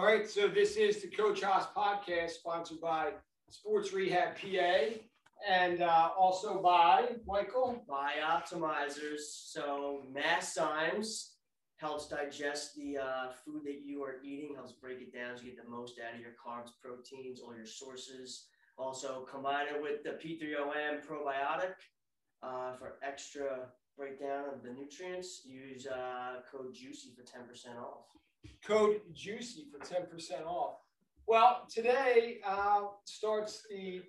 All right, so this is the Coach Haas podcast sponsored by Sports Rehab PA and uh, also by Michael. By Optimizers. So Masszymes helps digest the uh, food that you are eating, helps break it down so you get the most out of your carbs, proteins, all your sources. Also combine it with the P3OM probiotic uh, for extra breakdown of the nutrients. Use uh, code JUICY for 10% off. Code JUICY for 10% off. Well, today uh, starts the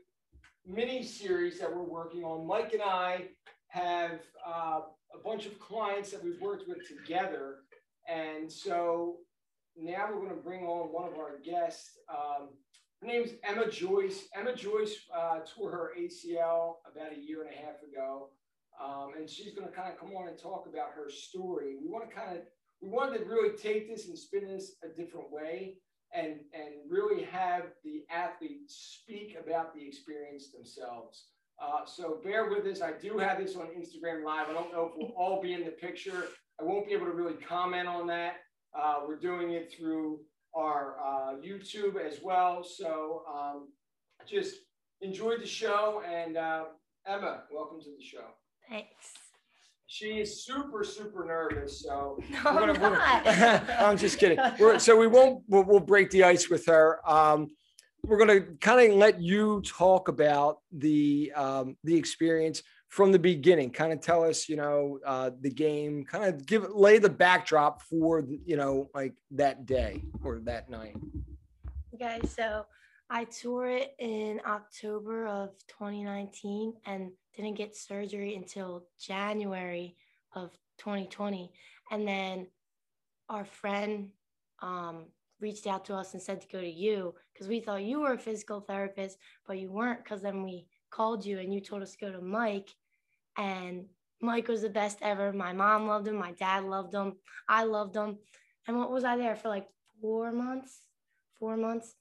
mini series that we're working on. Mike and I have uh, a bunch of clients that we've worked with together. And so now we're going to bring on one of our guests. Um, her name's Emma Joyce. Emma Joyce uh, tore her ACL about a year and a half ago. Um, and she's going to kind of come on and talk about her story. We want to kind of, we wanted to really take this and spin this a different way and, and really have the athletes speak about the experience themselves. Uh, so bear with us. I do have this on Instagram Live. I don't know if we'll all be in the picture. I won't be able to really comment on that. Uh, we're doing it through our uh, YouTube as well. So um, just enjoy the show. And uh, Emma, welcome to the show. Thanks. She is super, super nervous. So No, we're I'm gonna- we're- not. I'm just kidding. We're, so we won't. We'll, we'll break the ice with her. Um, we're going to kind of let you talk about the um, the experience from the beginning. Kind of tell us, you know, uh, the game. Kind of give lay the backdrop for you know like that day or that night. Okay, so I tore it in October of 2019 and didn't get surgery until January of 2020. And then our friend um, reached out to us and said to go to you because we thought you were a physical therapist, but you weren't because then we called you and you told us to go to Mike. And Mike was the best ever. My mom loved him. My dad loved him. I loved him. And what was I there for like four months? Four months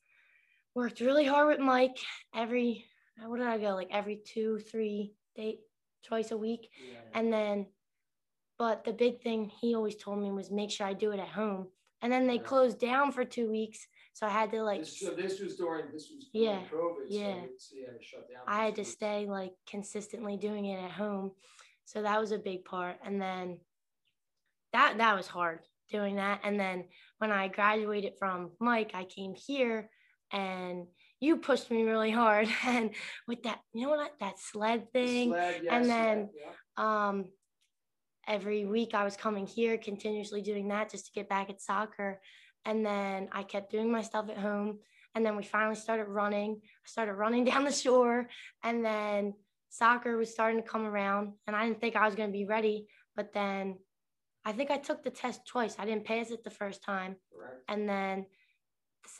worked really hard with Mike every what did I go like every two three day twice a week and then but the big thing he always told me was make sure I do it at home and then they Yeah. closed down for two weeks so I had to like This, so this was during this was Yeah, COVID. yeah. So yeah, down. I had to stay like consistently doing it at home. So that was a big part. And then that that was hard doing that. And then when I graduated from Mike, I came here and you pushed me really hard and with that, you know what that sled thing. sled, yes, and then- yeah. Um every week I was coming here continuously doing that just to get back at soccer. And then I kept doing my stuff at home. And then we finally started running. I started running down the shore. And then soccer was starting to come around. And I didn't think I was going to be ready. But then I think I took the test twice. I didn't pass it the first time. And then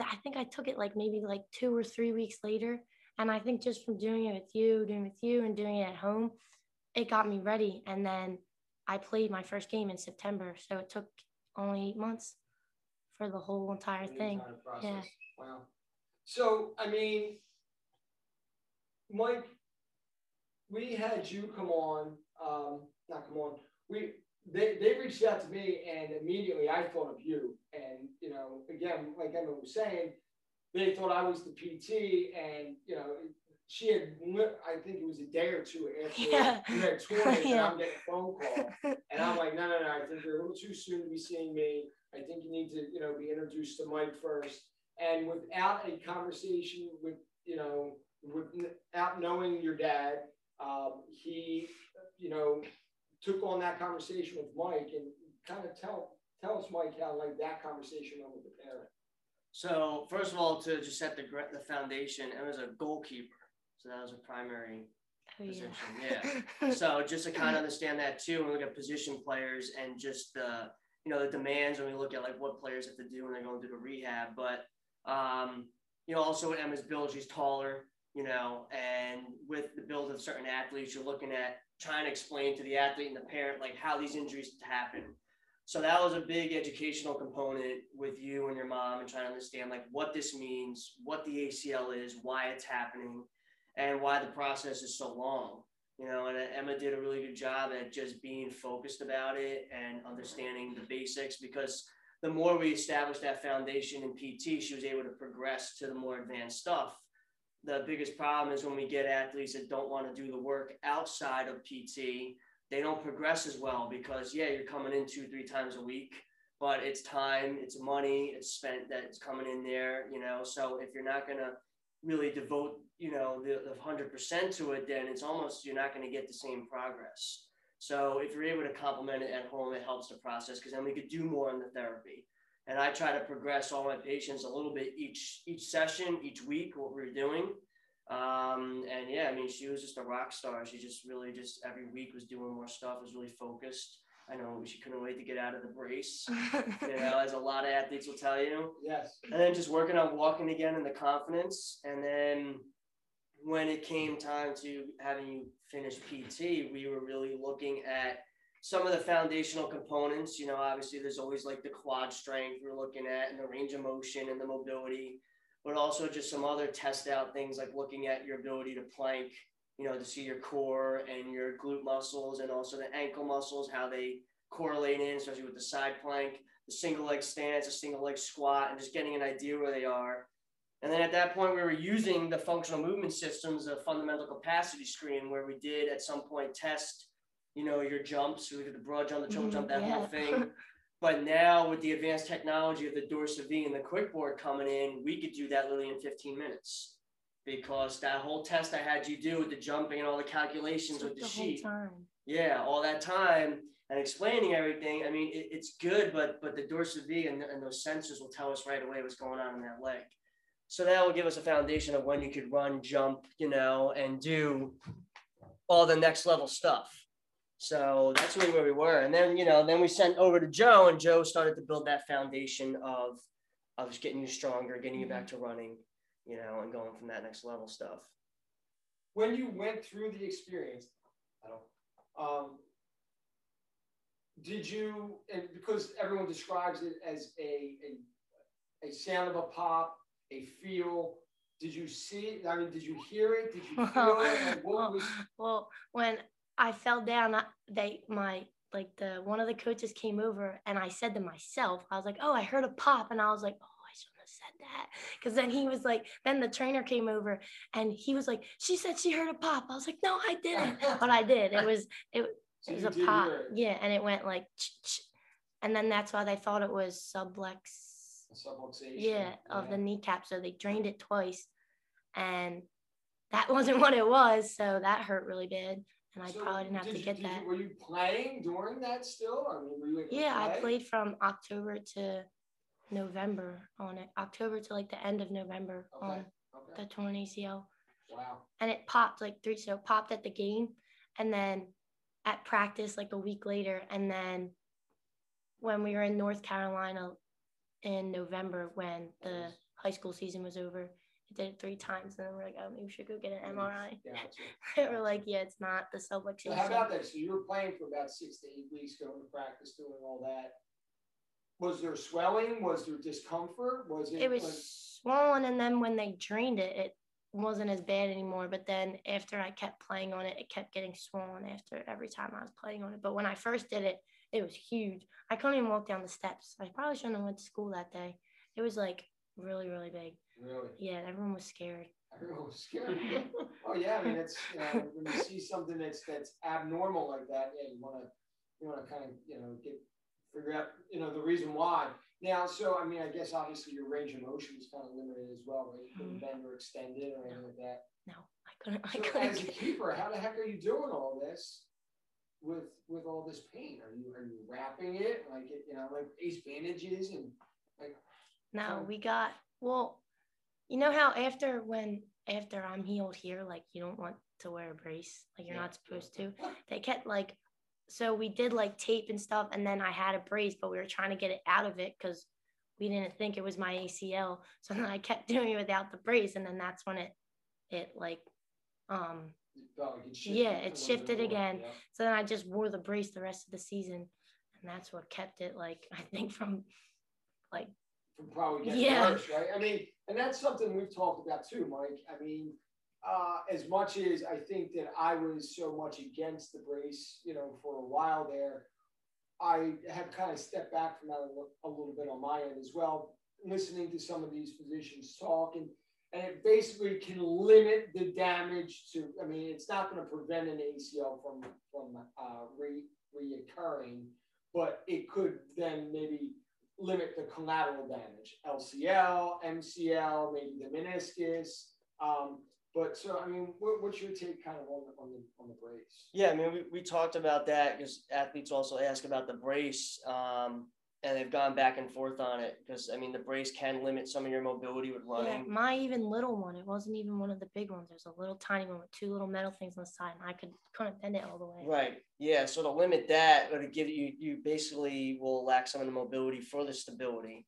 I think I took it like maybe like two or three weeks later. And I think just from doing it with you, doing it with you, and doing it at home, it got me ready. And then I played my first game in September. So it took only eight months for the whole entire the thing. entire process. Wow. So, I mean, Mike, we had you come on, um, not come on. We they they reached out to me, and immediately I thought of you. And you know, again, like Emma was saying, they thought I was the PT, and you know, she had. I think it was a day or two after Yeah. you had torn it, and I'm getting a phone call. And I'm like, no, no, no, I think you're a little too soon to be seeing me. I think you need to, you know, be introduced to Mike first. And without a conversation with, you know, without knowing your dad, um, he, you know, took on that conversation with Mike and kind of tell, tell us, Mike, how like that conversation went with the parent. So first of all, to just set the gr- the foundation, it was a goalkeeper. So that was a primary Oh, position. Yeah. so just to kind of understand that too, when we look at position players and just the you know the demands when we look at like what players have to do when they're going through the rehab, but um, you know also with Emma's build, she's taller, you know, and with the build of certain athletes, you're looking at trying to explain to the athlete and the parent like how these injuries happen. So that was a big educational component with you and your mom and trying to understand like what this means, what the ACL is, why it's happening, and why the process is so long you know, and uh, Emma did a really good job at just being focused about it and understanding the basics because the more we established that foundation in PT, she was able to progress to the more advanced stuff. The biggest problem is when we get athletes that don't want to do the work outside of PT, they don't progress as well because, yeah, you're coming in two, three times a week, but it's time, it's money, it's spent that's coming in there, you know. So if you're not to really devote, you know, the, the 100% to it, then it's almost, you're not to get the same progress. So if you're able to complement it at home, it helps the process because then we could do more in the therapy. And I try to progress all my patients a little bit each each session, each week, what we're doing. Um, and yeah, I mean, she was just a rock star. She just really just every week was doing more stuff, was really focused. I know she couldn't wait to get out of the brace, you know, as a lot of athletes will tell you. Yes. And then just working on walking again and the confidence. And then when it came time to having you finish PT, we were really looking at some of the foundational components. You know, obviously there's always like the quad strength we're looking at and the range of motion and the mobility, but also just some other test out things like looking at your ability to plank, you know, to see your core and your glute muscles and also the ankle muscles, how they correlate in, especially with the side plank, the single leg stance, a single leg squat, and just getting an idea where they are and then at that point, we were using the functional movement systems, a fundamental capacity screen, where we did at some point test, you know, your jumps. We did the broad jump, the triple mm, jump, that yeah. whole thing. but now with the advanced technology of the DorsaVi and the QuickBoard coming in, we could do that literally in 15 minutes. Because that whole test I had you do with the jumping and all the calculations with the, the sheet, yeah, all that time and explaining everything. I mean, it, it's good, but but the DorsaVi and, and those sensors will tell us right away what's going on in that leg. So that will give us a foundation of when you could run, jump, you know, and do all the next level stuff. So that's really where we were. And then, you know, then we sent over to Joe and Joe started to build that foundation of, of just getting you stronger, getting you back to running, you know, and going from that next level stuff. When you went through the experience, I don't, um, did you, and because everyone describes it as a, a, a sound of a pop, a feel? Did you see? I mean, did you hear it? Did you feel it? well, was... well, when I fell down, they my like the one of the coaches came over and I said to myself, I was like, "Oh, I heard a pop," and I was like, "Oh, I shouldn't have said that," because then he was like, then the trainer came over and he was like, "She said she heard a pop." I was like, "No, I didn't," but I did. It was it, it was a pop, yeah, and it went like, and then that's why they thought it was sublux subluxation. Yeah, of yeah. the kneecap. So they drained it twice, and that wasn't what it was. So that hurt really bad, and I so probably didn't have did to you, get that. You, were you playing during that still? I mean, were you yeah, play? I played from October to November on it. October to like the end of November okay. on okay. the torn ACL. Wow. And it popped like three. So it popped at the game, and then at practice like a week later, and then when we were in North Carolina in November when the high school season was over. Did it three times, and then we're like, oh, maybe we should go get an MRI. Yeah, we're like, yeah, it's not the subluxation. So how about that? So you were playing for about six to eight weeks, going to practice, doing all that. Was there swelling? Was there discomfort? Was it? It was like... swollen, and then when they drained it, it wasn't as bad anymore. But then after I kept playing on it, it kept getting swollen after every time I was playing on it. But when I first did it, it was huge. I couldn't even walk down the steps. I probably shouldn't have went to school that day. It was like really, really big. Really? Yeah, everyone was scared. Everyone was scared. oh yeah, I mean it's you know, when you see something that's that's abnormal like that, yeah, you wanna you wanna kind of you know get figure out you know the reason why. Now, so I mean, I guess obviously your range of motion is kind of limited as well, right? You couldn't mm-hmm. bend or extend it or anything like that. No, I couldn't. I so couldn't. As a keeper, how the heck are you doing all this? with with all this pain? Are you are you wrapping it like it, you know like ace bandages and like? No, we got well. You know how after when after I'm healed here, like you don't want to wear a brace, like you're yeah. not supposed to. They kept like, so we did like tape and stuff, and then I had a brace, but we were trying to get it out of it because we didn't think it was my ACL. So then I kept doing it without the brace, and then that's when it it like um yeah, it shifted again. Yeah. So then I just wore the brace the rest of the season, and that's what kept it like I think from like from probably getting yeah. worse, right? I mean, and that's something we've talked about too, Mike. I mean, uh, as much as I think that I was so much against the brace, you know, for a while there, I have kind of stepped back from that a, a little bit on my end as well, listening to some of these physicians talk and and it basically can limit the damage to. I mean, it's not going to prevent an ACL from from uh, re, reoccurring, but it could then maybe limit the collateral damage, LCL, MCL, maybe the meniscus. Um, but so, I mean, what, what's your take kind of on the, on the, on the brace? Yeah, I mean, we, we talked about that because athletes also ask about the brace. Um, and they've gone back and forth on it because I mean the brace can limit some of your mobility with running. Yeah, my even little one, it wasn't even one of the big ones. There's a little tiny one with two little metal things on the side, and I could couldn't bend it all the way. Right. Yeah. So to limit that, or to give you, you basically will lack some of the mobility for the stability.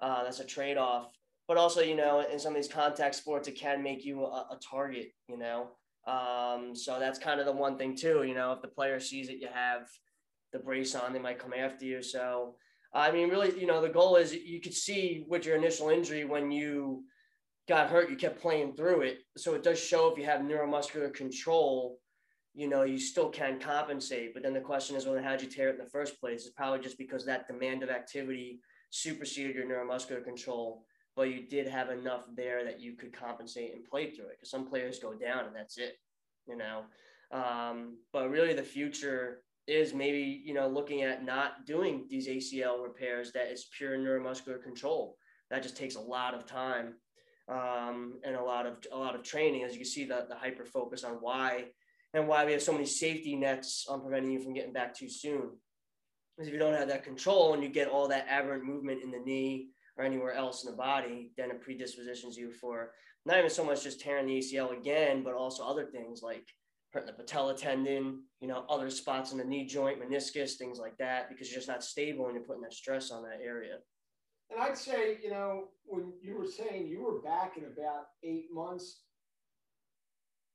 Uh, that's a trade off. But also, you know, in some of these contact sports, it can make you a, a target. You know, um, so that's kind of the one thing too. You know, if the player sees that you have the brace on, they might come after you. So I mean, really, you know, the goal is you could see with your initial injury when you got hurt, you kept playing through it. So it does show if you have neuromuscular control, you know, you still can compensate. But then the question is, well, how'd you tear it in the first place? It's probably just because that demand of activity superseded your neuromuscular control, but you did have enough there that you could compensate and play through it. Because some players go down and that's it, you know. Um, but really, the future is maybe you know looking at not doing these ACL repairs that is pure neuromuscular control. That just takes a lot of time um, and a lot of a lot of training. As you can see, the the hyper focus on why and why we have so many safety nets on preventing you from getting back too soon. Because if you don't have that control and you get all that aberrant movement in the knee or anywhere else in the body, then it predispositions you for not even so much just tearing the ACL again, but also other things like hurting the patella tendon, you know, other spots in the knee joint, meniscus, things like that, because you're just not stable and you're putting that stress on that area. And I'd say, you know, when you were saying you were back in about eight months,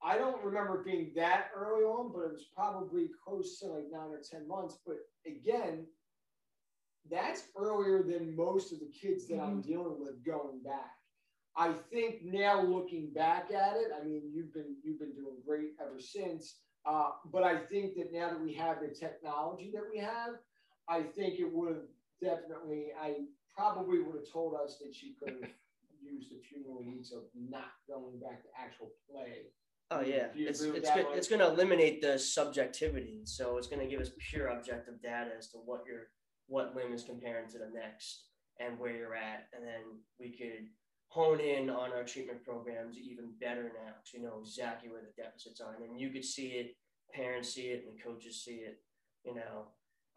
I don't remember being that early on, but it was probably close to like nine or 10 months. But again, that's earlier than most of the kids that mm-hmm. I'm dealing with going back. I think now looking back at it, I mean, you've been you've been doing great ever since. Uh, but I think that now that we have the technology that we have, I think it would have definitely. I probably would have told us that she could have used a few more weeks of not going back to actual play. Oh yeah, it's it's good, it's going to eliminate the subjectivity. So it's going to give us pure objective data as to what your what limb is comparing to the next and where you're at, and then we could hone in on our treatment programs even better now you know exactly where the deficits are. And you could see it, parents see it, and coaches see it, you know.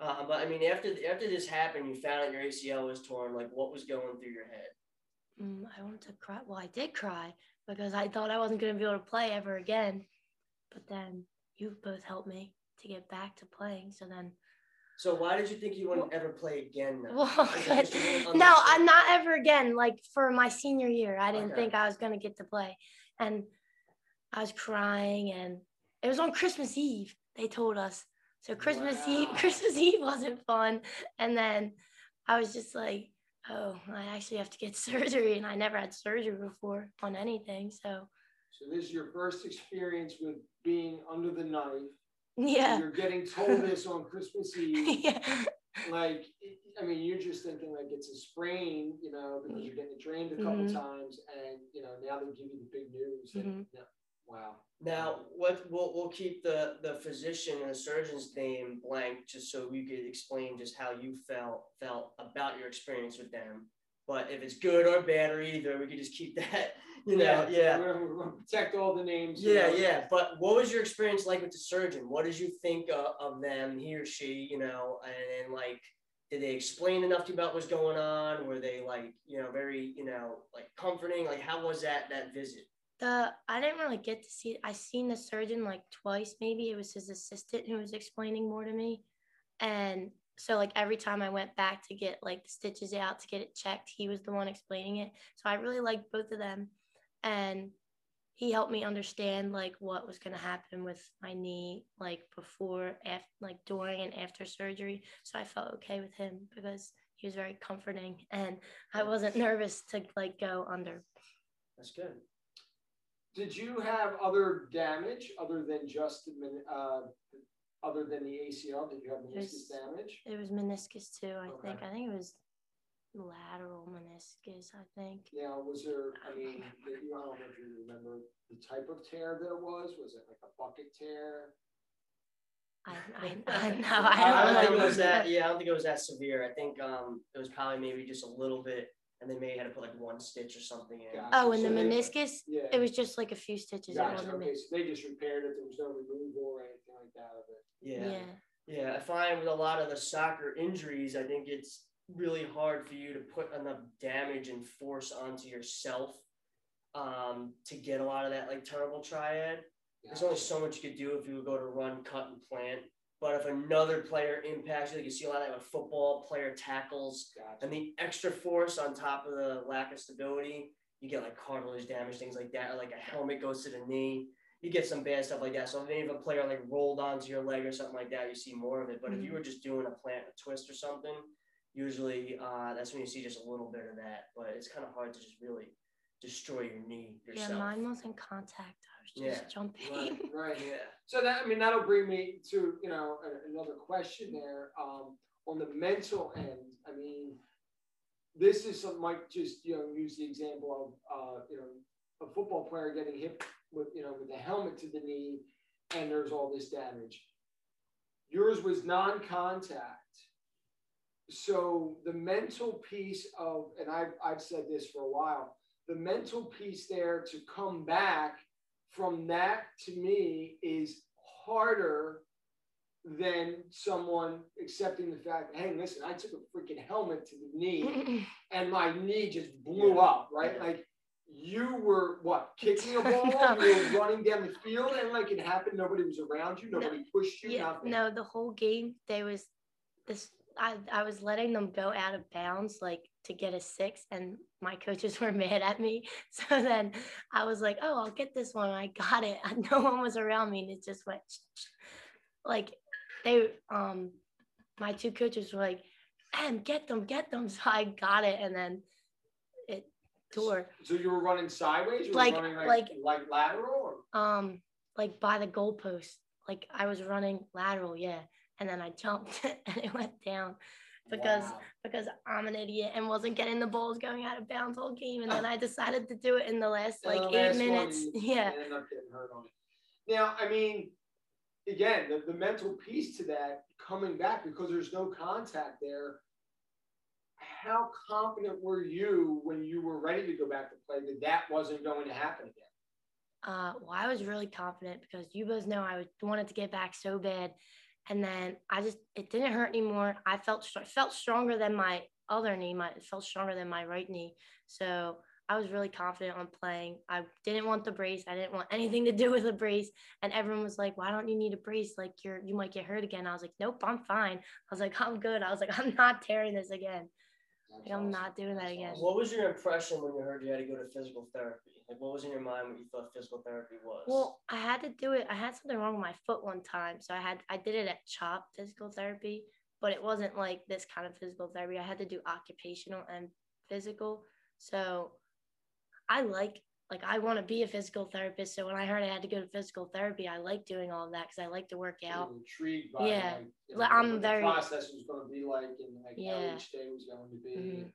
Uh, but I mean, after after this happened, you found out your ACL was torn. Like, what was going through your head? Mm, I wanted to cry. Well, I did cry because I thought I wasn't going to be able to play ever again. But then you both helped me to get back to playing. So then so why did you think you wouldn't ever play again? Well, no, I'm not ever again. Like for my senior year, I didn't okay. think I was gonna get to play, and I was crying, and it was on Christmas Eve. They told us. So Christmas wow. Eve, Christmas Eve wasn't fun, and then I was just like, oh, I actually have to get surgery, and I never had surgery before on anything. So. So this is your first experience with being under the knife yeah. You're getting told this on Christmas Eve. yeah. Like, I mean, you're just thinking like it's a sprain, you know, because you're getting trained a couple mm-hmm. times, and you know now they give you the big news. And, mm-hmm. yeah, wow. Now, what we'll, we'll keep the the physician and the surgeon's name blank, just so we could explain just how you felt felt about your experience with them. But if it's good or bad or either, we could just keep that you know, yeah. yeah. We're, we're protect all the names. Yeah, know. yeah. But what was your experience like with the surgeon? What did you think uh, of them, he or she, you know, and, and like, did they explain enough to you about what's going on? Were they like, you know, very, you know, like comforting? Like, how was that that visit? The I didn't really get to see. I seen the surgeon like twice. Maybe it was his assistant who was explaining more to me, and so like every time I went back to get like the stitches out to get it checked, he was the one explaining it. So I really liked both of them and he helped me understand like what was going to happen with my knee like before after like during and after surgery so i felt okay with him because he was very comforting and i wasn't nervous to like go under that's good did you have other damage other than just uh, other than the ACL? Did you have meniscus There's- damage? It was meniscus too. I think. I think it was lateral meniscus. I think. Now, was there, I mean, the- you, I don't know if you remember the type of tear there was, was it like a bucket tear? I I, I know. I, I don't don't think it was that. Yeah, I don't think it was that severe. I think um, it was probably maybe just a little bit, and they maybe had to put like one stitch or something in. Gotcha. Oh, and So the they- meniscus. Yeah. It was just like a few stitches. It Gotcha, wasn't okay, mi- so they just repaired it, there was no removal or anything like that of it. Yeah. yeah. Yeah, I find with a lot of the soccer injuries, I think it's really hard for you to put enough damage and force onto yourself um, to get a lot of that like terrible triad. There's only so much you could do if you would go to run, cut, and plant. But if another player impacts you, like you see a lot of that with football, player tackles, Gotcha. and the extra force on top of the lack of stability, you get like cartilage damage, things like that, or like a helmet goes to the knee. You get some bad stuff like that. So if any of a player like rolled onto your leg or something like that, you see more of it. But if you were just doing a plant, a twist or something, usually uh, that's when you see just a little bit of that. But it's kind of hard to just really destroy your knee yourself. Yeah, mine wasn't contact. I was just Yeah, jumping. right. Right. Yeah. So that, I mean, that'll bring me to, you know, a- another question there, um, on the mental end, I mean, this is some, might just, you know, use the example of, uh, you know, a football player getting hit with, you know, with a helmet to the knee and there's all this damage. Yours was non-contact. So the mental piece of, and I've, I've said this for a while, the mental piece there to come back from that to me is harder than someone accepting the fact, hey, listen, I took a freaking helmet to the knee and my knee just blew Yeah. up, right? Yeah. Like you were what, kicking a ball, No. you were running down the field, and like it happened, nobody was around you, No. nobody pushed you, yeah, nothing. no, the whole game there was this. I I was letting them go out of bounds like to get a six, and my coaches were mad at me. So then I was like, "Oh, I'll get this one." I got it. No one was around me, and it just went like they um my two coaches were like, and get them, get them." So I got it, and then it tore. So you were running sideways, you were Like- running like, like- like lateral, or um like by the goalpost. Like I was running lateral, yeah, and then I jumped and it went down because Wow. because I'm an idiot and wasn't getting the balls going out of bounds all game, and then I decided to do it in the last like the eight last one, minutes. you- Yeah, ended up getting hurt on it. Now, I mean, again, the, the mental piece to that coming back because there's no contact there. How confident were you when you were ready to go back to play that that wasn't going to happen again? uh, well, I was really confident because you both know I wanted to get back so bad, and then I just it didn't hurt anymore. I felt str- felt stronger than my other knee. My it felt stronger than my right knee, so I was really confident on playing. I didn't want the brace. I didn't want anything to do with the brace. And everyone was like, "Why don't you need a brace? Like you're you might get hurt again." I was like, "Nope, I'm fine." I was like, "I'm good." I was like, "I'm not tearing this again." That's I'm awesome. not doing that again. What was your impression when you heard you had to go to physical therapy? Like, what was in your mind when you thought physical therapy was? Well, I had to do it. I had something wrong with my foot one time, so I had I did it at CHOP physical therapy, but it wasn't like this kind of physical therapy. I had to do occupational and physical. So I like like I want to be a physical therapist. So when I heard I had to go to physical therapy, I like doing all of that because I like to work You out. intrigued by Yeah. like, you know, I'm what very- the process was going to be like and like how each day was going to be. Mhm.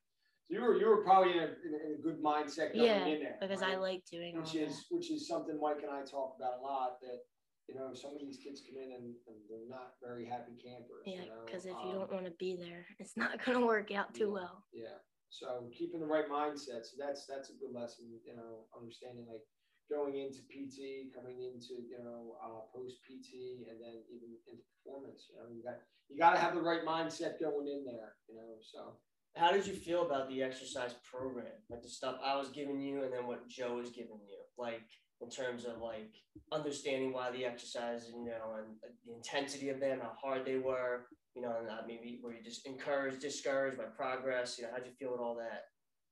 So you were you were probably in a, in a, in a good mindset going Yeah, in there Because I like doing which that. is which is something Mike and I talk about a lot. That you know some of these kids come in and, and they're not very happy campers. Yeah, you know? because if you Um, don't want to be there, it's not gonna work out too Yeah. well. Yeah. So keeping the right mindset. So that's that's a good lesson. You know, understanding like going into PT, coming into you know uh, post PT, and then even into performance. You know, you got you got to have the right mindset going in there. You know, so how did you feel about the exercise program? Like the stuff I was giving you and then what Joe was giving you? Like in terms of like understanding why the exercise, you know, and the intensity of them, how hard they were, you know, and maybe were you just encouraged, discouraged by progress? You know, how'd you feel with all that?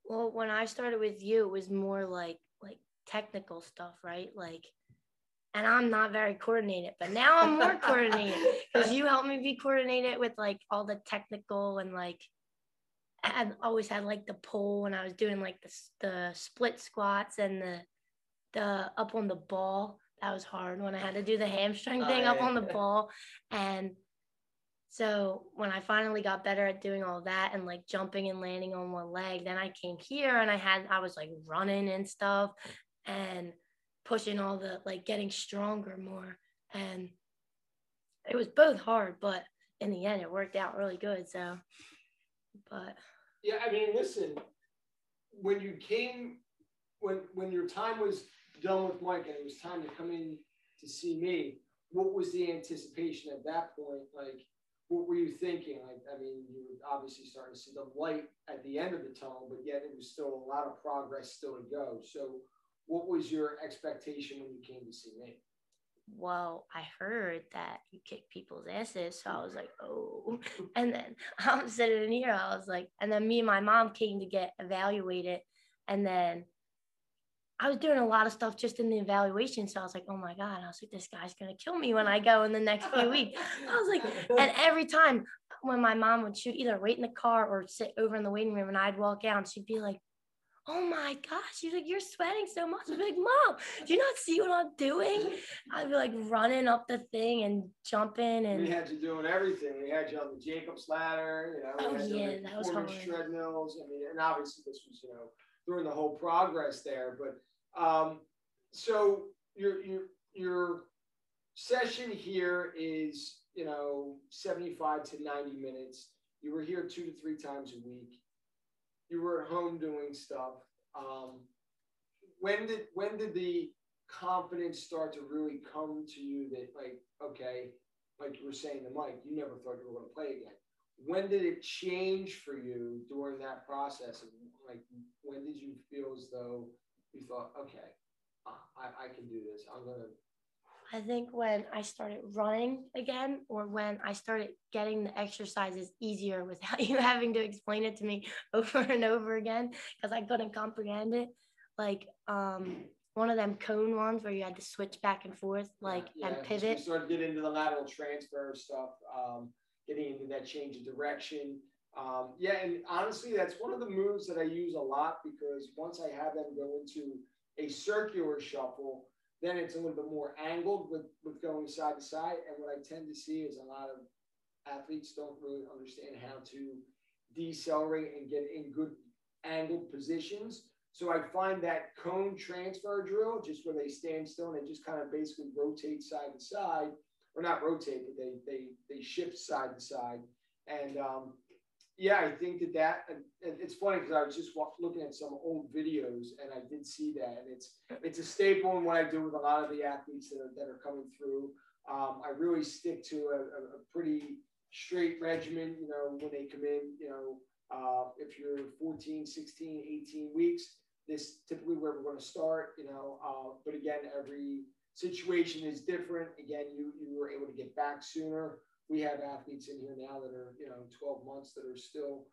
Well, when I started with you, it was more like like technical stuff, right? Like, and I'm not very coordinated, but now I'm more coordinated because you helped me be coordinated with like all the technical and like I always had like the pull and I was doing like the the split squats and the the up on the ball. that was hard when I had to do the hamstring Oh, thing up yeah. on the ball. And so when I finally got better at doing all that and like jumping and landing on one leg, then I came here and I had I was like running and stuff and pushing all the like getting stronger more. And it was both hard, but in the end it worked out really good. So but Yeah, I mean, listen, when you came, when when your time was done with Mike and it was time to come in to see me, what was the anticipation at that point? Like, what were you thinking? Like, I mean, you were obviously starting to see the light at the end of the tunnel, but yet it was still a lot of progress still to go. So, what was your expectation when you came to see me? well, I heard that you kick people's asses. So I was like, oh. And then I'm sitting in here. I was like, and then me and my mom came to get evaluated. And then I was doing a lot of stuff just in the evaluation. So I was like, oh my God. I was like, this guy's going to kill me when I go in the next few weeks. I was like, and every time when my mom would shoot, either wait in the car or sit over in the waiting room and I'd walk out and she'd be like, oh my gosh, she's like, you're sweating so much. I'd be like, mom, do you not see what I'm doing? I'd be like running up the thing and jumping And We had you doing everything. We had you on the Jacob's ladder, you know. we Oh, had you on yeah, the that was hard. treadmills. I mean, and obviously this was, you know, during the whole progress there. But um, so your your your session here is, you know, 75 to 90 minutes. You were here two to three times a week. You were at home doing stuff. Um, when did when did the confidence start to really come to you that like, okay, like you were saying to Mike, you never thought you were going to play again. When did it change for you during that process? Like, when did you feel as though you thought, okay, I, I- can do this. I'm gonna. I think when I started running again, or when I started getting the exercises easier without you having to explain it to me over and over again because I couldn't comprehend it. Like um, one of them cone ones where you had to switch back and forth, like Yeah, and just pivot. sort of get into the lateral transfer stuff, um, getting into that change of direction. Um, yeah, and honestly, that's one of the moves that I use a lot because once I have them go into a circular shuffle, then it's a little bit more angled with, with going side to side. And what I tend to see is a lot of athletes don't really understand how to decelerate and get in good angled positions. So I find that cone transfer drill, just where they stand still and they just kind of basically rotate side to side, or not rotate, but they they they shift side to side. And um, yeah, I think that that it's funny because I was just looking at some old videos and I did see that, it's it's a staple in what I do with a lot of the athletes that are that are coming through. Um, I really stick to a, a, a pretty straight regimen, you know, when they come in, you know, uh, if you're 14, 16, 18 weeks, this typically where we're going to start, you know, uh, but again, every situation is different. Again, you, you were able to get back sooner. We have athletes in here now that are, you know, 12 months that are still,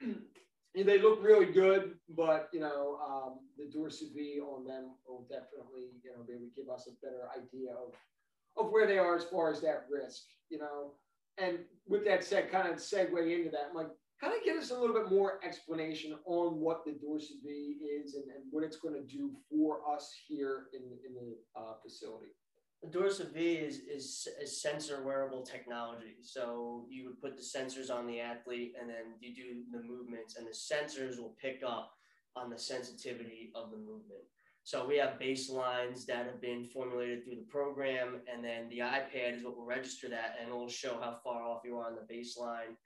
they look really good, but, you know, um, the DorsaVi on them will definitely, you know, would give us a better idea of, of where they are as far as that risk, you know. And with that said, kind of segue into that, like kind of give us a little bit more explanation on what the DorsaVi is and, and what it's going to do for us here in, in the uh, facility. DorsaVi is, is, is sensor wearable technology. So you would put the sensors on the athlete and then you do the movements, and the sensors will pick up on the sensitivity of the movement. So we have baselines that have been formulated through the program, and then the iPad is what will register that, and it will show how far off you are on the baseline,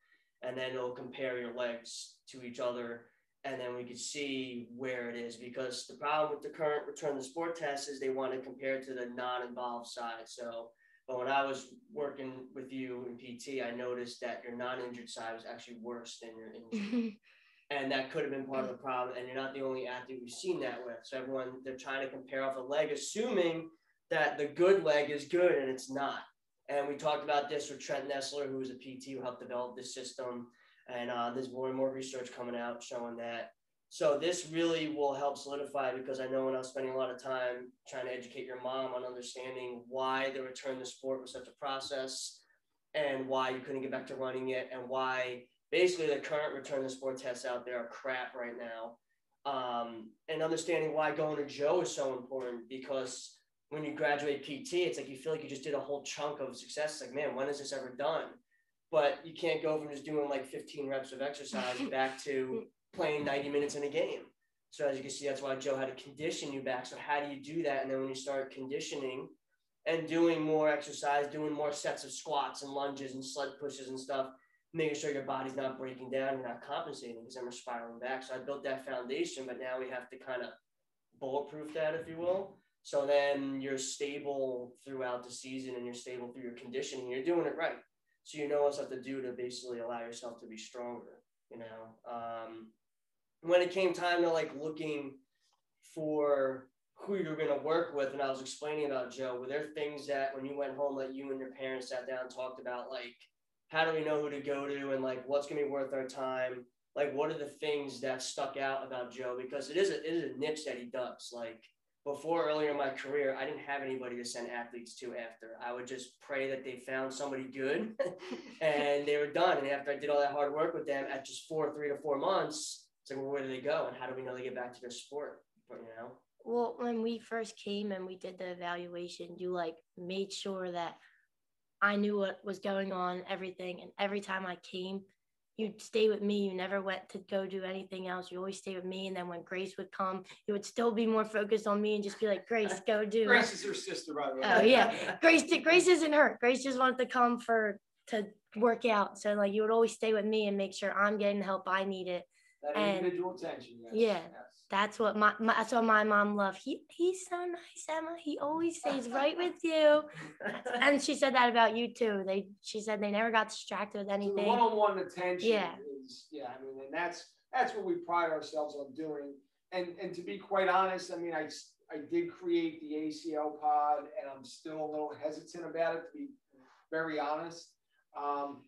and then it'll compare your legs to each other and then we could see where it is because the problem with the current return to sport test is they want to compare it to the non-involved side. So, but when I was working with you in PT, I noticed that your non-injured side was actually worse than your injured, and that could have been part of the problem. And you're not the only athlete we've seen that with. So everyone they're trying to compare off a leg, assuming that the good leg is good, and it's not. And we talked about this with Trent Nessler, who was a PT who helped develop this system and uh, there's more and more research coming out showing that. So this really will help solidify because I know when I was spending a lot of time trying to educate your mom on understanding why the return to sport was such a process and why you couldn't get back to running it and why basically the current return to sport tests out there are crap right now. Um, and understanding why going to Joe is so important because when you graduate PT, it's like you feel like you just did a whole chunk of success. It's like, man, when is this ever done? But you can't go from just doing like 15 reps of exercise back to playing 90 minutes in a game. So as you can see, that's why Joe had to condition you back. So how do you do that? And then when you start conditioning and doing more exercise, doing more sets of squats and lunges and sled pushes and stuff, making sure your body's not breaking down, you're not compensating because then we're spiraling back. So I built that foundation, but now we have to kind of bulletproof that, if you will. So then you're stable throughout the season and you're stable through your conditioning. You're doing it right. So you know what have to do to basically allow yourself to be stronger, you know. Um, when it came time to like looking for who you're going to work with, and I was explaining about Joe, were there things that when you went home that you and your parents sat down and talked about, like, how do we know who to go to and like what's going to be worth our time? Like, what are the things that stuck out about Joe? Because it is a, it is a niche that he does. Like, before earlier in my career, I didn't have anybody to send athletes to after. I would just pray that they found somebody good and they were done. And after I did all that hard work with them at just four, three to four months, it's like, well, where do they go? And how do we know they get back to their sport? But, you know? Well, when we first came and we did the evaluation, you like made sure that I knew what was going on, everything. And every time I came, you'd stay with me. You never went to go do anything else. You always stay with me. And then when Grace would come, you would still be more focused on me and just be like, Grace, go do Grace is her sister, by the way. Oh yeah. Grace Grace isn't her. Grace just wanted to come for to work out. So like you would always stay with me and make sure I'm getting the help I needed that And- individual attention. Yes. Yeah. Yes. That's what my, my that's what my mom loved. He he's so nice, Emma. He always stays right with you. And she said that about you too. They she said they never got distracted with anything. one-on-one attention Yeah. is, yeah, I mean, and that's, that's what we pride ourselves on doing. And, and to be quite honest, I mean, I I did create the ACL pod and I'm still a little hesitant about it, to be very honest. Um,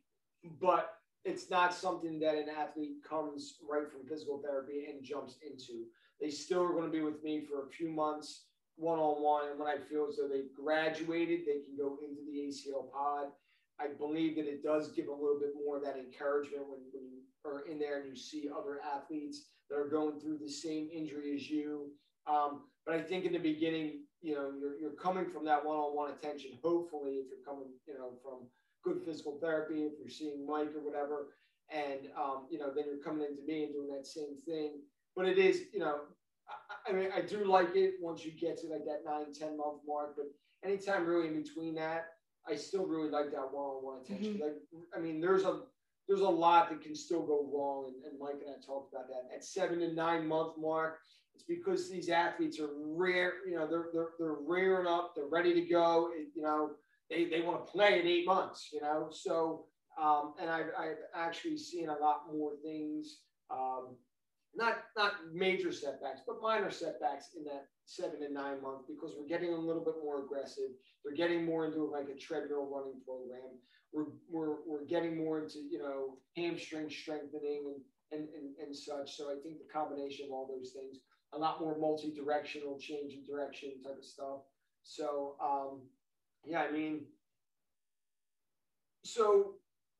but it's not something that an athlete comes right from physical therapy and jumps into. They still are gonna be with me for a few months, one-on-one, and when I feel as though they've graduated, they can go into the ACL pod. I believe that it does give a little bit more of that encouragement when, when you are in there and you see other athletes that are going through the same injury as you. Um, but I think in the beginning, you know, you're, you're coming from that one-on-one attention. Hopefully, if you're coming, you know, from good physical therapy, if you're seeing Mike or whatever, and um, you know, then you're coming into me and doing that same thing. But it is, you know, I, I mean, I do like it once you get to like that nine, 10 month mark. But anytime really in between that, I still really like that one-on-one attention. Like, I mean, there's a there's a lot that can still go wrong, and, and Mike and I talked about that. At seven to nine month mark, it's because these athletes are rare. You know, they're they're they're rearing up, they're ready to go. It, you know, they they want to play in eight months. You know, so um, and I've I've actually seen a lot more things. Um, not not major setbacks, but minor setbacks in that seven and nine month because we're getting a little bit more aggressive. They're getting more into like a treadmill running program. We're we're, we're getting more into you know hamstring strengthening and, and and and such. So I think the combination of all those things, a lot more multi-directional change in direction type of stuff. So um, yeah, I mean, so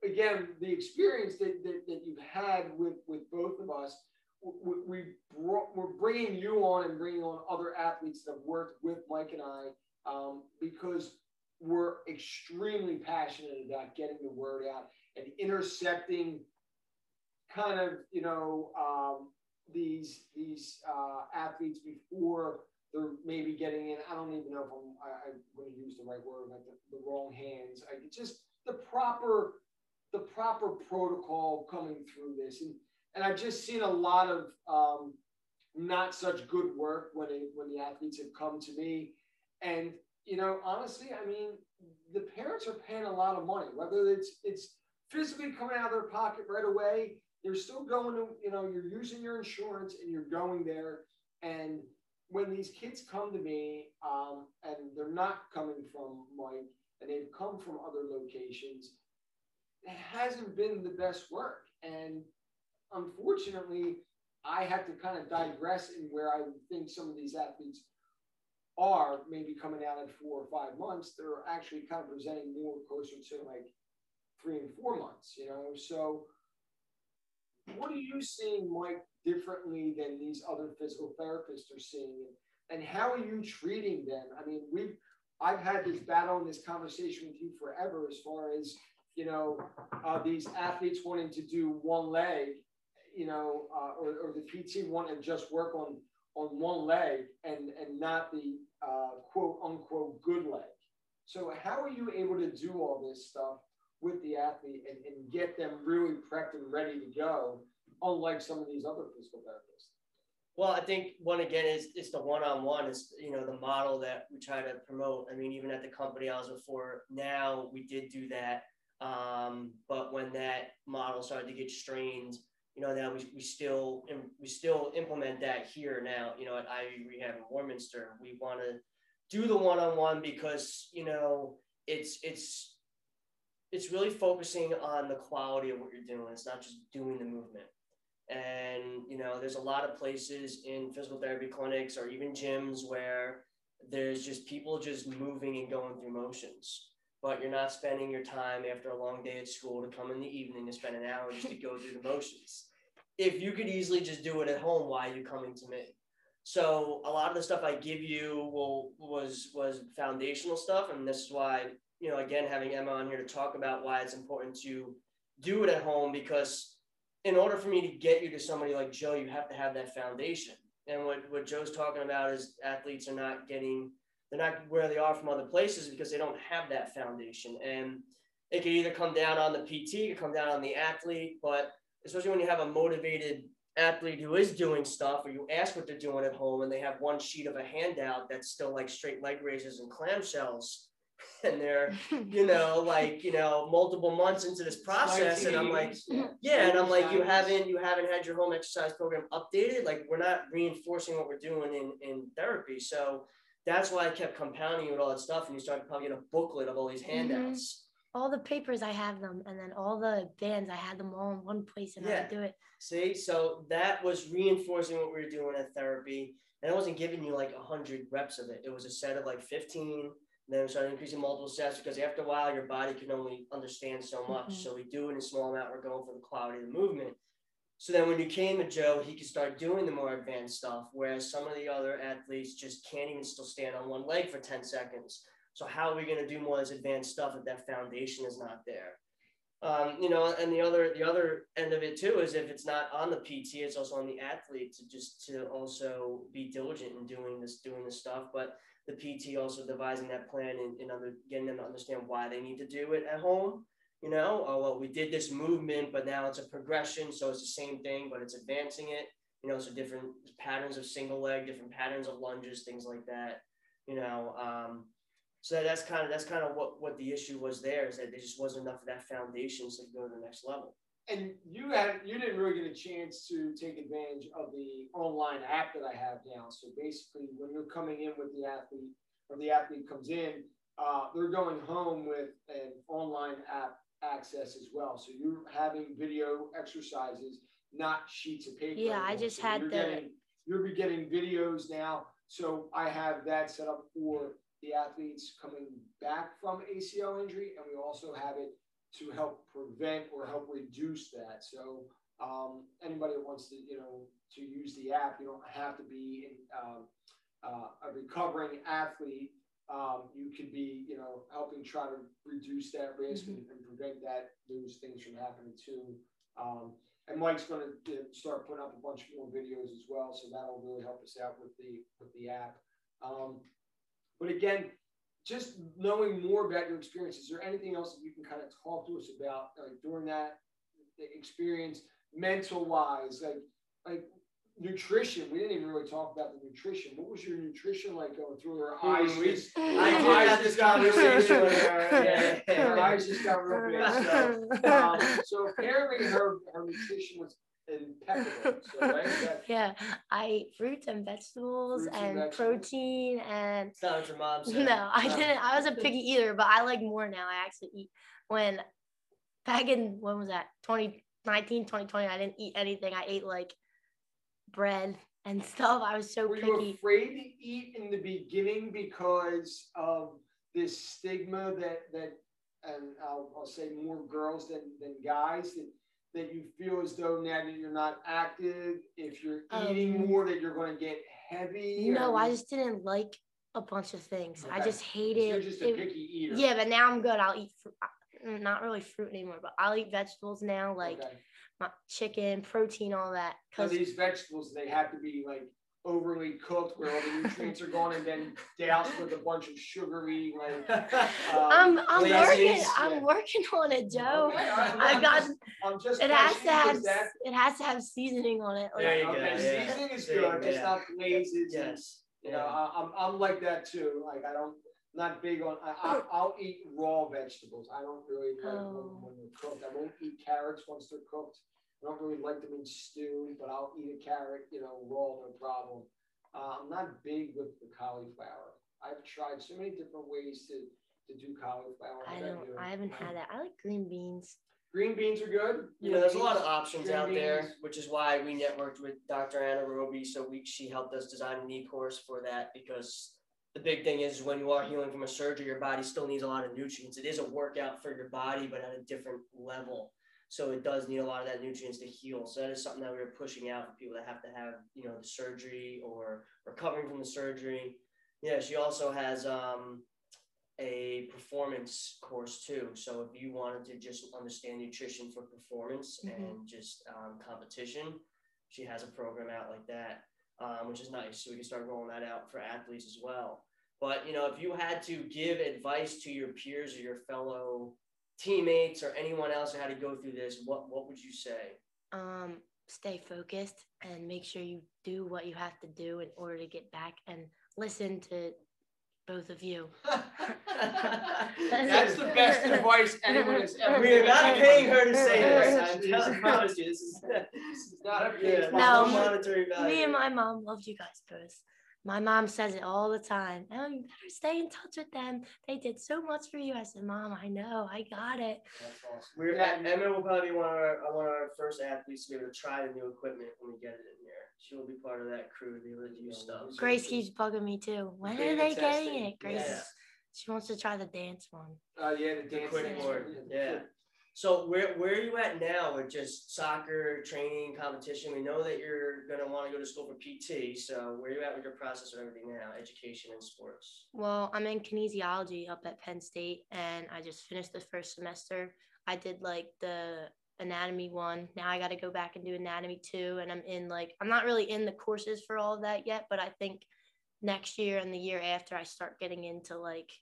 again, the experience that, that, that you've had with, with both of us, we, we brought, we're bringing you on and bringing on other athletes that have worked with Mike and I um, because we're extremely passionate about getting the word out and intercepting kind of, you know, um, these, these uh, athletes before they're maybe getting in. I don't even know if I'm, I, I'm going to use the right word, like the, the wrong hands. I just the proper the proper protocol coming through this. And, and I've just seen a lot of um, not such good work when, it, when the athletes have come to me. And, you know, honestly, I mean, the parents are paying a lot of money, whether it's, it's physically coming out of their pocket right away. They're still going to, you know, you're using your insurance and you're going there. And when these kids come to me um, and they're not coming from Mike and they've come from other locations, it hasn't been the best work. And unfortunately, I had to kind of digress in where I think some of these athletes are maybe coming out at four or five months. They're actually kind of presenting more closer to like three and four months, you know? So, what are you seeing, Mike, differently than these other physical therapists are seeing? and how are you treating them? I mean, we've I've had this battle and this conversation with you forever as far as you know uh, these athletes wanting to do one leg, you know, uh, or, or the PT wanting to just work on on one leg and and not the uh, quote unquote good leg. So how are you able to do all this stuff with the athlete and, and get them really prepped and ready to go, unlike some of these other physical therapists? Well, I think one again is it's the one-on-one is you know the model that we try to promote. I mean, even at the company I was before, now we did do that, um, but when that model started to get strained, you know, now we, we still we still implement that here now. You know, at Ivy Rehab in Warminster, we want to do the one-on-one because you know it's it's it's really focusing on the quality of what you're doing. It's not just doing the movement. And, you know, there's a lot of places in physical therapy clinics or even gyms where there's just people just moving and going through motions. But you're not spending your time after a long day at school to come in the evening to spend an hour just to go through the motions. If you could easily just do it at home, why are you coming to me? So a lot of the stuff I give you will was was foundational stuff, and this is why you know again having Emma on here to talk about why it's important to do it at home because in order for me to get you to somebody like Joe, you have to have that foundation. And what, what Joe's talking about is athletes are not getting, they're not where they are from other places because they don't have that foundation. And it can either come down on the PT, it can come down on the athlete, but especially when you have a motivated athlete who is doing stuff or you ask what they're doing at home and they have one sheet of a handout that's still like straight leg raises and clamshells and they're you know like you know multiple months into this process and i'm like yeah and i'm like you haven't you haven't had your home exercise program updated? Like we're not reinforcing what we're doing in in therapy. So that's why i kept compounding you with all that stuff and you start to probably get a booklet of all these mm-hmm. handouts. Mm-hmm. all the papers i have them and then all the bands i had them all in one place and yeah. i do it. See? So that was reinforcing what we were doing at therapy and i wasn't giving you like 100 reps of it. It was a set of like 15 then we started increasing multiple sets because after a while your body can only understand so much. Mm-hmm. So we do it in a small amount. We're going for the quality of the movement. So then when you came to Joe, he could start doing the more advanced stuff, whereas some of the other athletes just can't even still stand on one leg for 10 seconds. So how are we going to do more of this advanced stuff if that foundation is not there? Um, you know, and the other the other end of it too is if it's not on the PT, it's also on the athlete to just to also be diligent in doing this doing this stuff. But the PT also devising that plan and, and under, getting them to understand why they need to do it at home. You know, oh, well, we did this movement, but now it's a progression. So it's the same thing, but it's advancing it. You know, so different patterns of single leg, different patterns of lunges, things like that. You know, um, so that's kind of that's kind of what what the issue was there is that there just wasn't enough of that foundation to go to the next level and you had you didn't really get a chance to take advantage of the online app that I have now. So basically, when you're coming in with the athlete or the athlete comes in, uh, they're going home with an online app access as well. So you're having video exercises, not sheets of paper. Yeah, anymore. I just so had you're the. Getting, you're be getting videos now. So I have that set up for the athletes coming back from ACL injury, and we also have it to help prevent or help reduce that. So um, anybody that wants to, you know, to use the app, you don't have to be in, um, uh, a recovering athlete. Um, you could be, you know, helping try to reduce that risk mm-hmm. and, and, prevent that those things from happening too. Um, and Mike's going to you know, start putting up a bunch more videos as well, so that'll really help us out with the with the app. Um, but again, just knowing more about your experience, is there anything else that you can kind of talk to us about like during that experience, mental wise, like like nutrition? We didn't even really talk about the nutrition. What was your nutrition like going through her eyes? Just, I eyes just got really big. Her eyes just got real big. So, um, so apparently her her nutrition was impeccable. So, right? That, yeah, I eat fruits and vegetables fruits and, and vegetables. protein and. It's not what your mom said. No, I didn't. I was a picky eater, but I like more now. I actually eat when back in when was that 2019 2020 i didn't eat anything i ate like bread and stuff i was so were picky. you afraid to eat in the beginning because of this stigma that that and I'll, I'll say more girls than than guys that that you feel as though now that you're not active, if you're Um, eating more, that you're going to get heavy? No, or- I just didn't like a bunch of things. I just hated. You're just a it- picky eater. yeah, but now I'm good. I'll eat. Uh, not really fruit anymore, but I'll eat vegetables now, like Okay. my chicken, protein, all that. So Cause these vegetables, they have to be like overly cooked where all the nutrients are gone and then doused with a bunch of sugary like. um, I'm I'm working. I'm yeah. working on it, Joe. Okay, all right, I I'm got. just- I'm just It has to have. that- It has to have seasoning on it. Like, There you go, Okay, yeah. seasoning is good, go, just yeah. not glazes. and- yes. You know, I, I'm, I'm like that too. Like I don't, not big on, I, I, I'll eat raw vegetables. I don't really like Oh. when, when they're cooked. I won't eat carrots once they're cooked. I don't really like them in stew, but I'll eat a carrot, you know, raw, no problem. Uh, I'm not big with the cauliflower. I've tried so many different ways to, to do cauliflower. I don't. you- I haven't had that. I like green beans. Green beans are good. You know, there's a lot of options green out there, which is why we networked with Dr. Anna Roby. So we she helped us design an e-course for that because the big thing is when you are healing from a surgery, your body still needs a lot of nutrients. It is a workout for your body, but at a different level. So it does need a lot of that nutrients to heal. So that is something that we're pushing out for people that have to have, you know, the surgery or recovering from the surgery. Yeah, she also has um, a performance course too. So if you wanted to just understand nutrition for performance Mhm. and just um, competition, she has a program out like that, um, which is nice. So we can start rolling that out for athletes as well. But you know, if you had to give advice to your peers or your fellow teammates or anyone else who had to go through this, what what would you say? Um, stay focused and make sure you do what you have to do in order to get back and listen to both of you. That's the best advice anyone has ever We're given not anyone. paying her to say this. I'm telling, promise you, this is This is not a yeah, No, no monetary value. Me and my mom loved you guys both. My mom says it all the time. And you better stay in touch with them. They did so much for you. I said, Mom, I know, I got it. That's awesome. We're at, Emma will probably be one of our uh, one of our first athletes to be able to try the new equipment when we get it in here. She will be part of that crew to be able to use stuff. Grace keeps bugging me too. When are they testing. getting it? Grace, Yeah. she wants to try the dance one. Uh, yeah, the The dance. quick dance. board, yeah. So where where are you at now with just soccer training competition? We know that you're gonna want to go to school for PT. So where are you at with your process of everything now, education and sports? Well, I'm in kinesiology up at Penn State, and I just finished the first semester. I did like the anatomy one. Now I got to go back and do anatomy two, and I'm in like I'm not really in the courses for all of that yet, but I think next year and the year after I start getting into like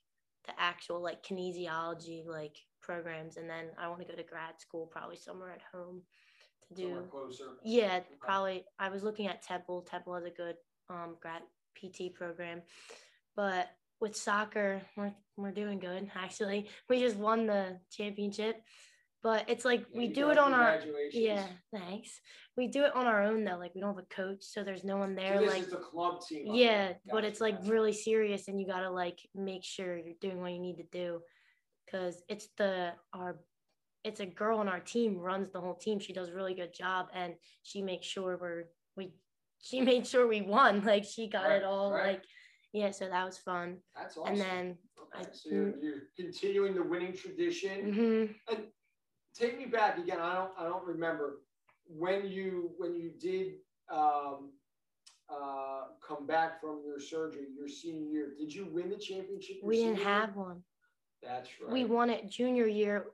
the actual like kinesiology like programs, and then I want to go to grad school probably somewhere at home to do. Somewhere closer. Yeah, probably. I was looking at Temple. Temple has a good um, grad PT program, but with soccer, we're we're doing good. Actually, we just won the championship, but it's like we do it on our yeah. Thanks. We do it on our own though. Like we don't have a coach, so there's no one So there. this like is the club team. yeah, but it's like really serious, and you gotta like make sure you're doing what you need to do, because it's the our, it's a girl on our team runs the whole team. She does a really good job, and she makes sure we're we, she made sure we won. Like she got Right, it all right. like, yeah. So that was fun. That's awesome. And then, Okay, I- so you're, you're continuing the winning tradition. Mm-hmm. And Take me back again. I don't. I don't remember when you when you did um, uh, come back from your surgery your senior year. Did you win the championship? we didn't year? have one. That's right. We won it junior year.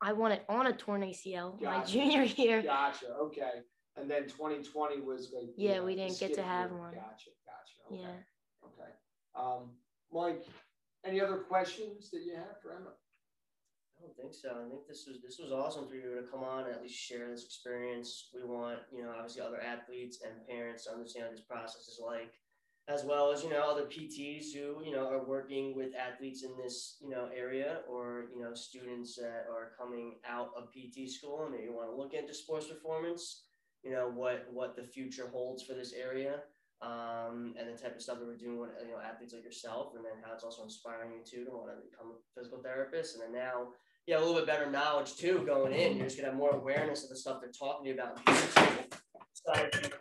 I won it on a torn ACL my junior year. Gotcha. Okay. And then 2020 was like. Yeah, know, we didn't get to have year. one. Gotcha. Gotcha. Okay. Yeah. Okay. Um, Mike, any other questions that you have for Emma? I don't think so. I think this was this was awesome for you to come on and at least share this experience. We want, you know, obviously other athletes and parents to understand what this process is like, as well as, you know, other PTs who, you know, are working with athletes in this, you know, area or, you know, students that are coming out of PT school and maybe want to look into sports performance, you know, what what the future holds for this area. Um, and the type of stuff that we're doing with you know athletes like yourself, and then how it's also inspiring you too to want to become a physical therapist, and then now you have a little bit better knowledge too going in. You're just gonna have more awareness of the stuff they're talking to you about.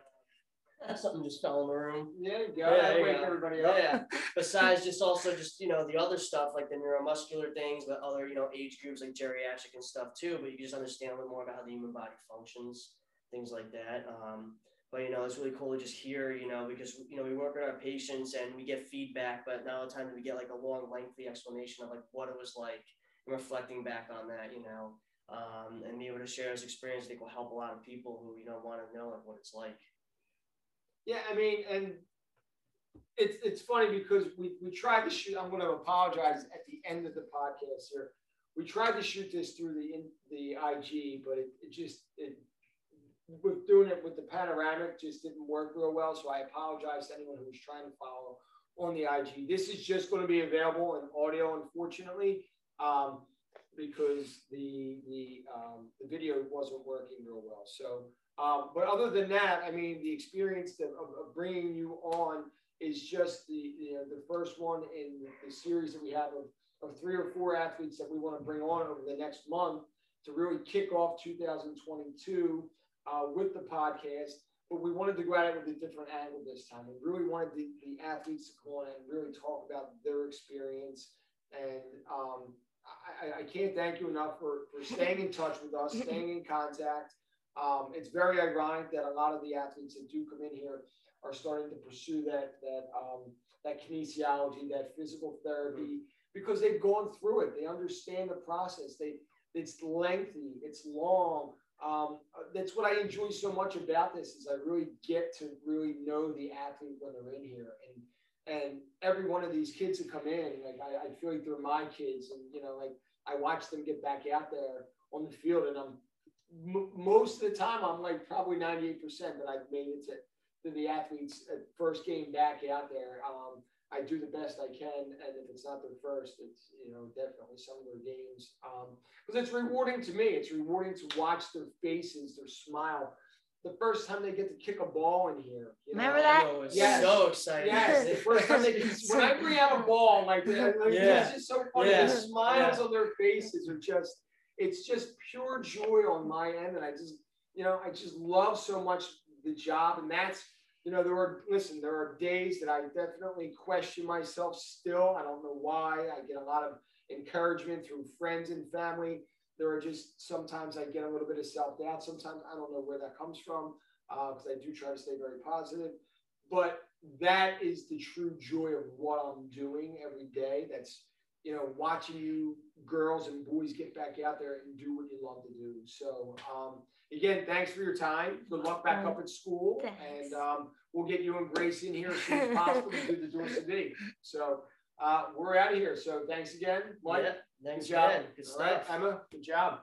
Something just fell in the room. Yeah, you go. Yeah, That'll there you wake everybody up. Yeah. Besides just also just, you know, the other stuff like the neuromuscular things, but other, you know, age groups like geriatric and stuff too, but you just understand a little more about how the human body functions, things like that. Um, but you know, it's really cool to just hear, you know, because you know, we work with our patients and we get feedback, but now the time that we get like a long, lengthy explanation of like what it was like and reflecting back on that, you know. Um, and be able to share his experience, I think will help a lot of people who, you know, want to know like what it's like. Yeah, I mean, and it's it's funny because we we tried to shoot. I'm going to apologize at the end of the podcast here. We tried to shoot this through the in, the IG, but it, it just it with doing it with the panoramic just didn't work real well. So I apologize to anyone who was trying to follow on the IG. This is just going to be available in audio, unfortunately, um, because the the um, the video wasn't working real well. So um, but other than that, I mean, the experience of, of, bringing you on is just the you know, the first one in the series that we have of, of three or four athletes that we want to bring on over the next month to really kick off 2022 uh, with the podcast. But we wanted to go at it with a different angle this time. We really wanted the, the athletes to come on and really talk about their experience. And um, I, I can't thank you enough for, for staying in touch with us, staying in contact. Um, it's very ironic that a lot of the athletes that do come in here are starting to pursue that that um, that kinesiology, that physical therapy, because they've gone through it. They understand the process. They it's lengthy, it's long. Um, that's what I enjoy so much about this is I really get to really know the athlete when they're in here, and and every one of these kids that come in, like I, I feel like they're my kids, and you know, like I watch them get back out there on the field, and I'm m- most of the time I'm like probably 98% that I've made it to, to the athletes at first game back out there. Um, I do the best I can, and if it's not their first, it's you know definitely some of their games because um, it's rewarding to me. It's rewarding to watch their faces, their smile. The first time they get to kick a ball in here, you know, Remember that? Oh, Yes. so exciting. Yes, the first time they when I bring out a ball, like like, Yeah. it's just so funny. Yeah. The smiles on their faces are just it's just pure joy on my end, and I just you know I just love so much the job, and that's you know there are listen there are days that I definitely question myself still. I don't know why. I get a lot of encouragement through friends and family. There are just sometimes I get a little bit of self doubt. Sometimes I don't know where that comes from uh, because I do try to stay very positive. But that is the true joy of what I'm doing every day. That's you know watching you girls and boys get back out there and do what you love to do. So um, again, thanks for your time. Good luck back up at school, Thanks. and um, we'll get you and Grace in here as soon as possible to do the DorsaVi video. So uh, we're out of here. So thanks again, Mike. Yeah, thanks Good job. again. Good All right, stuff. Emma. Good job.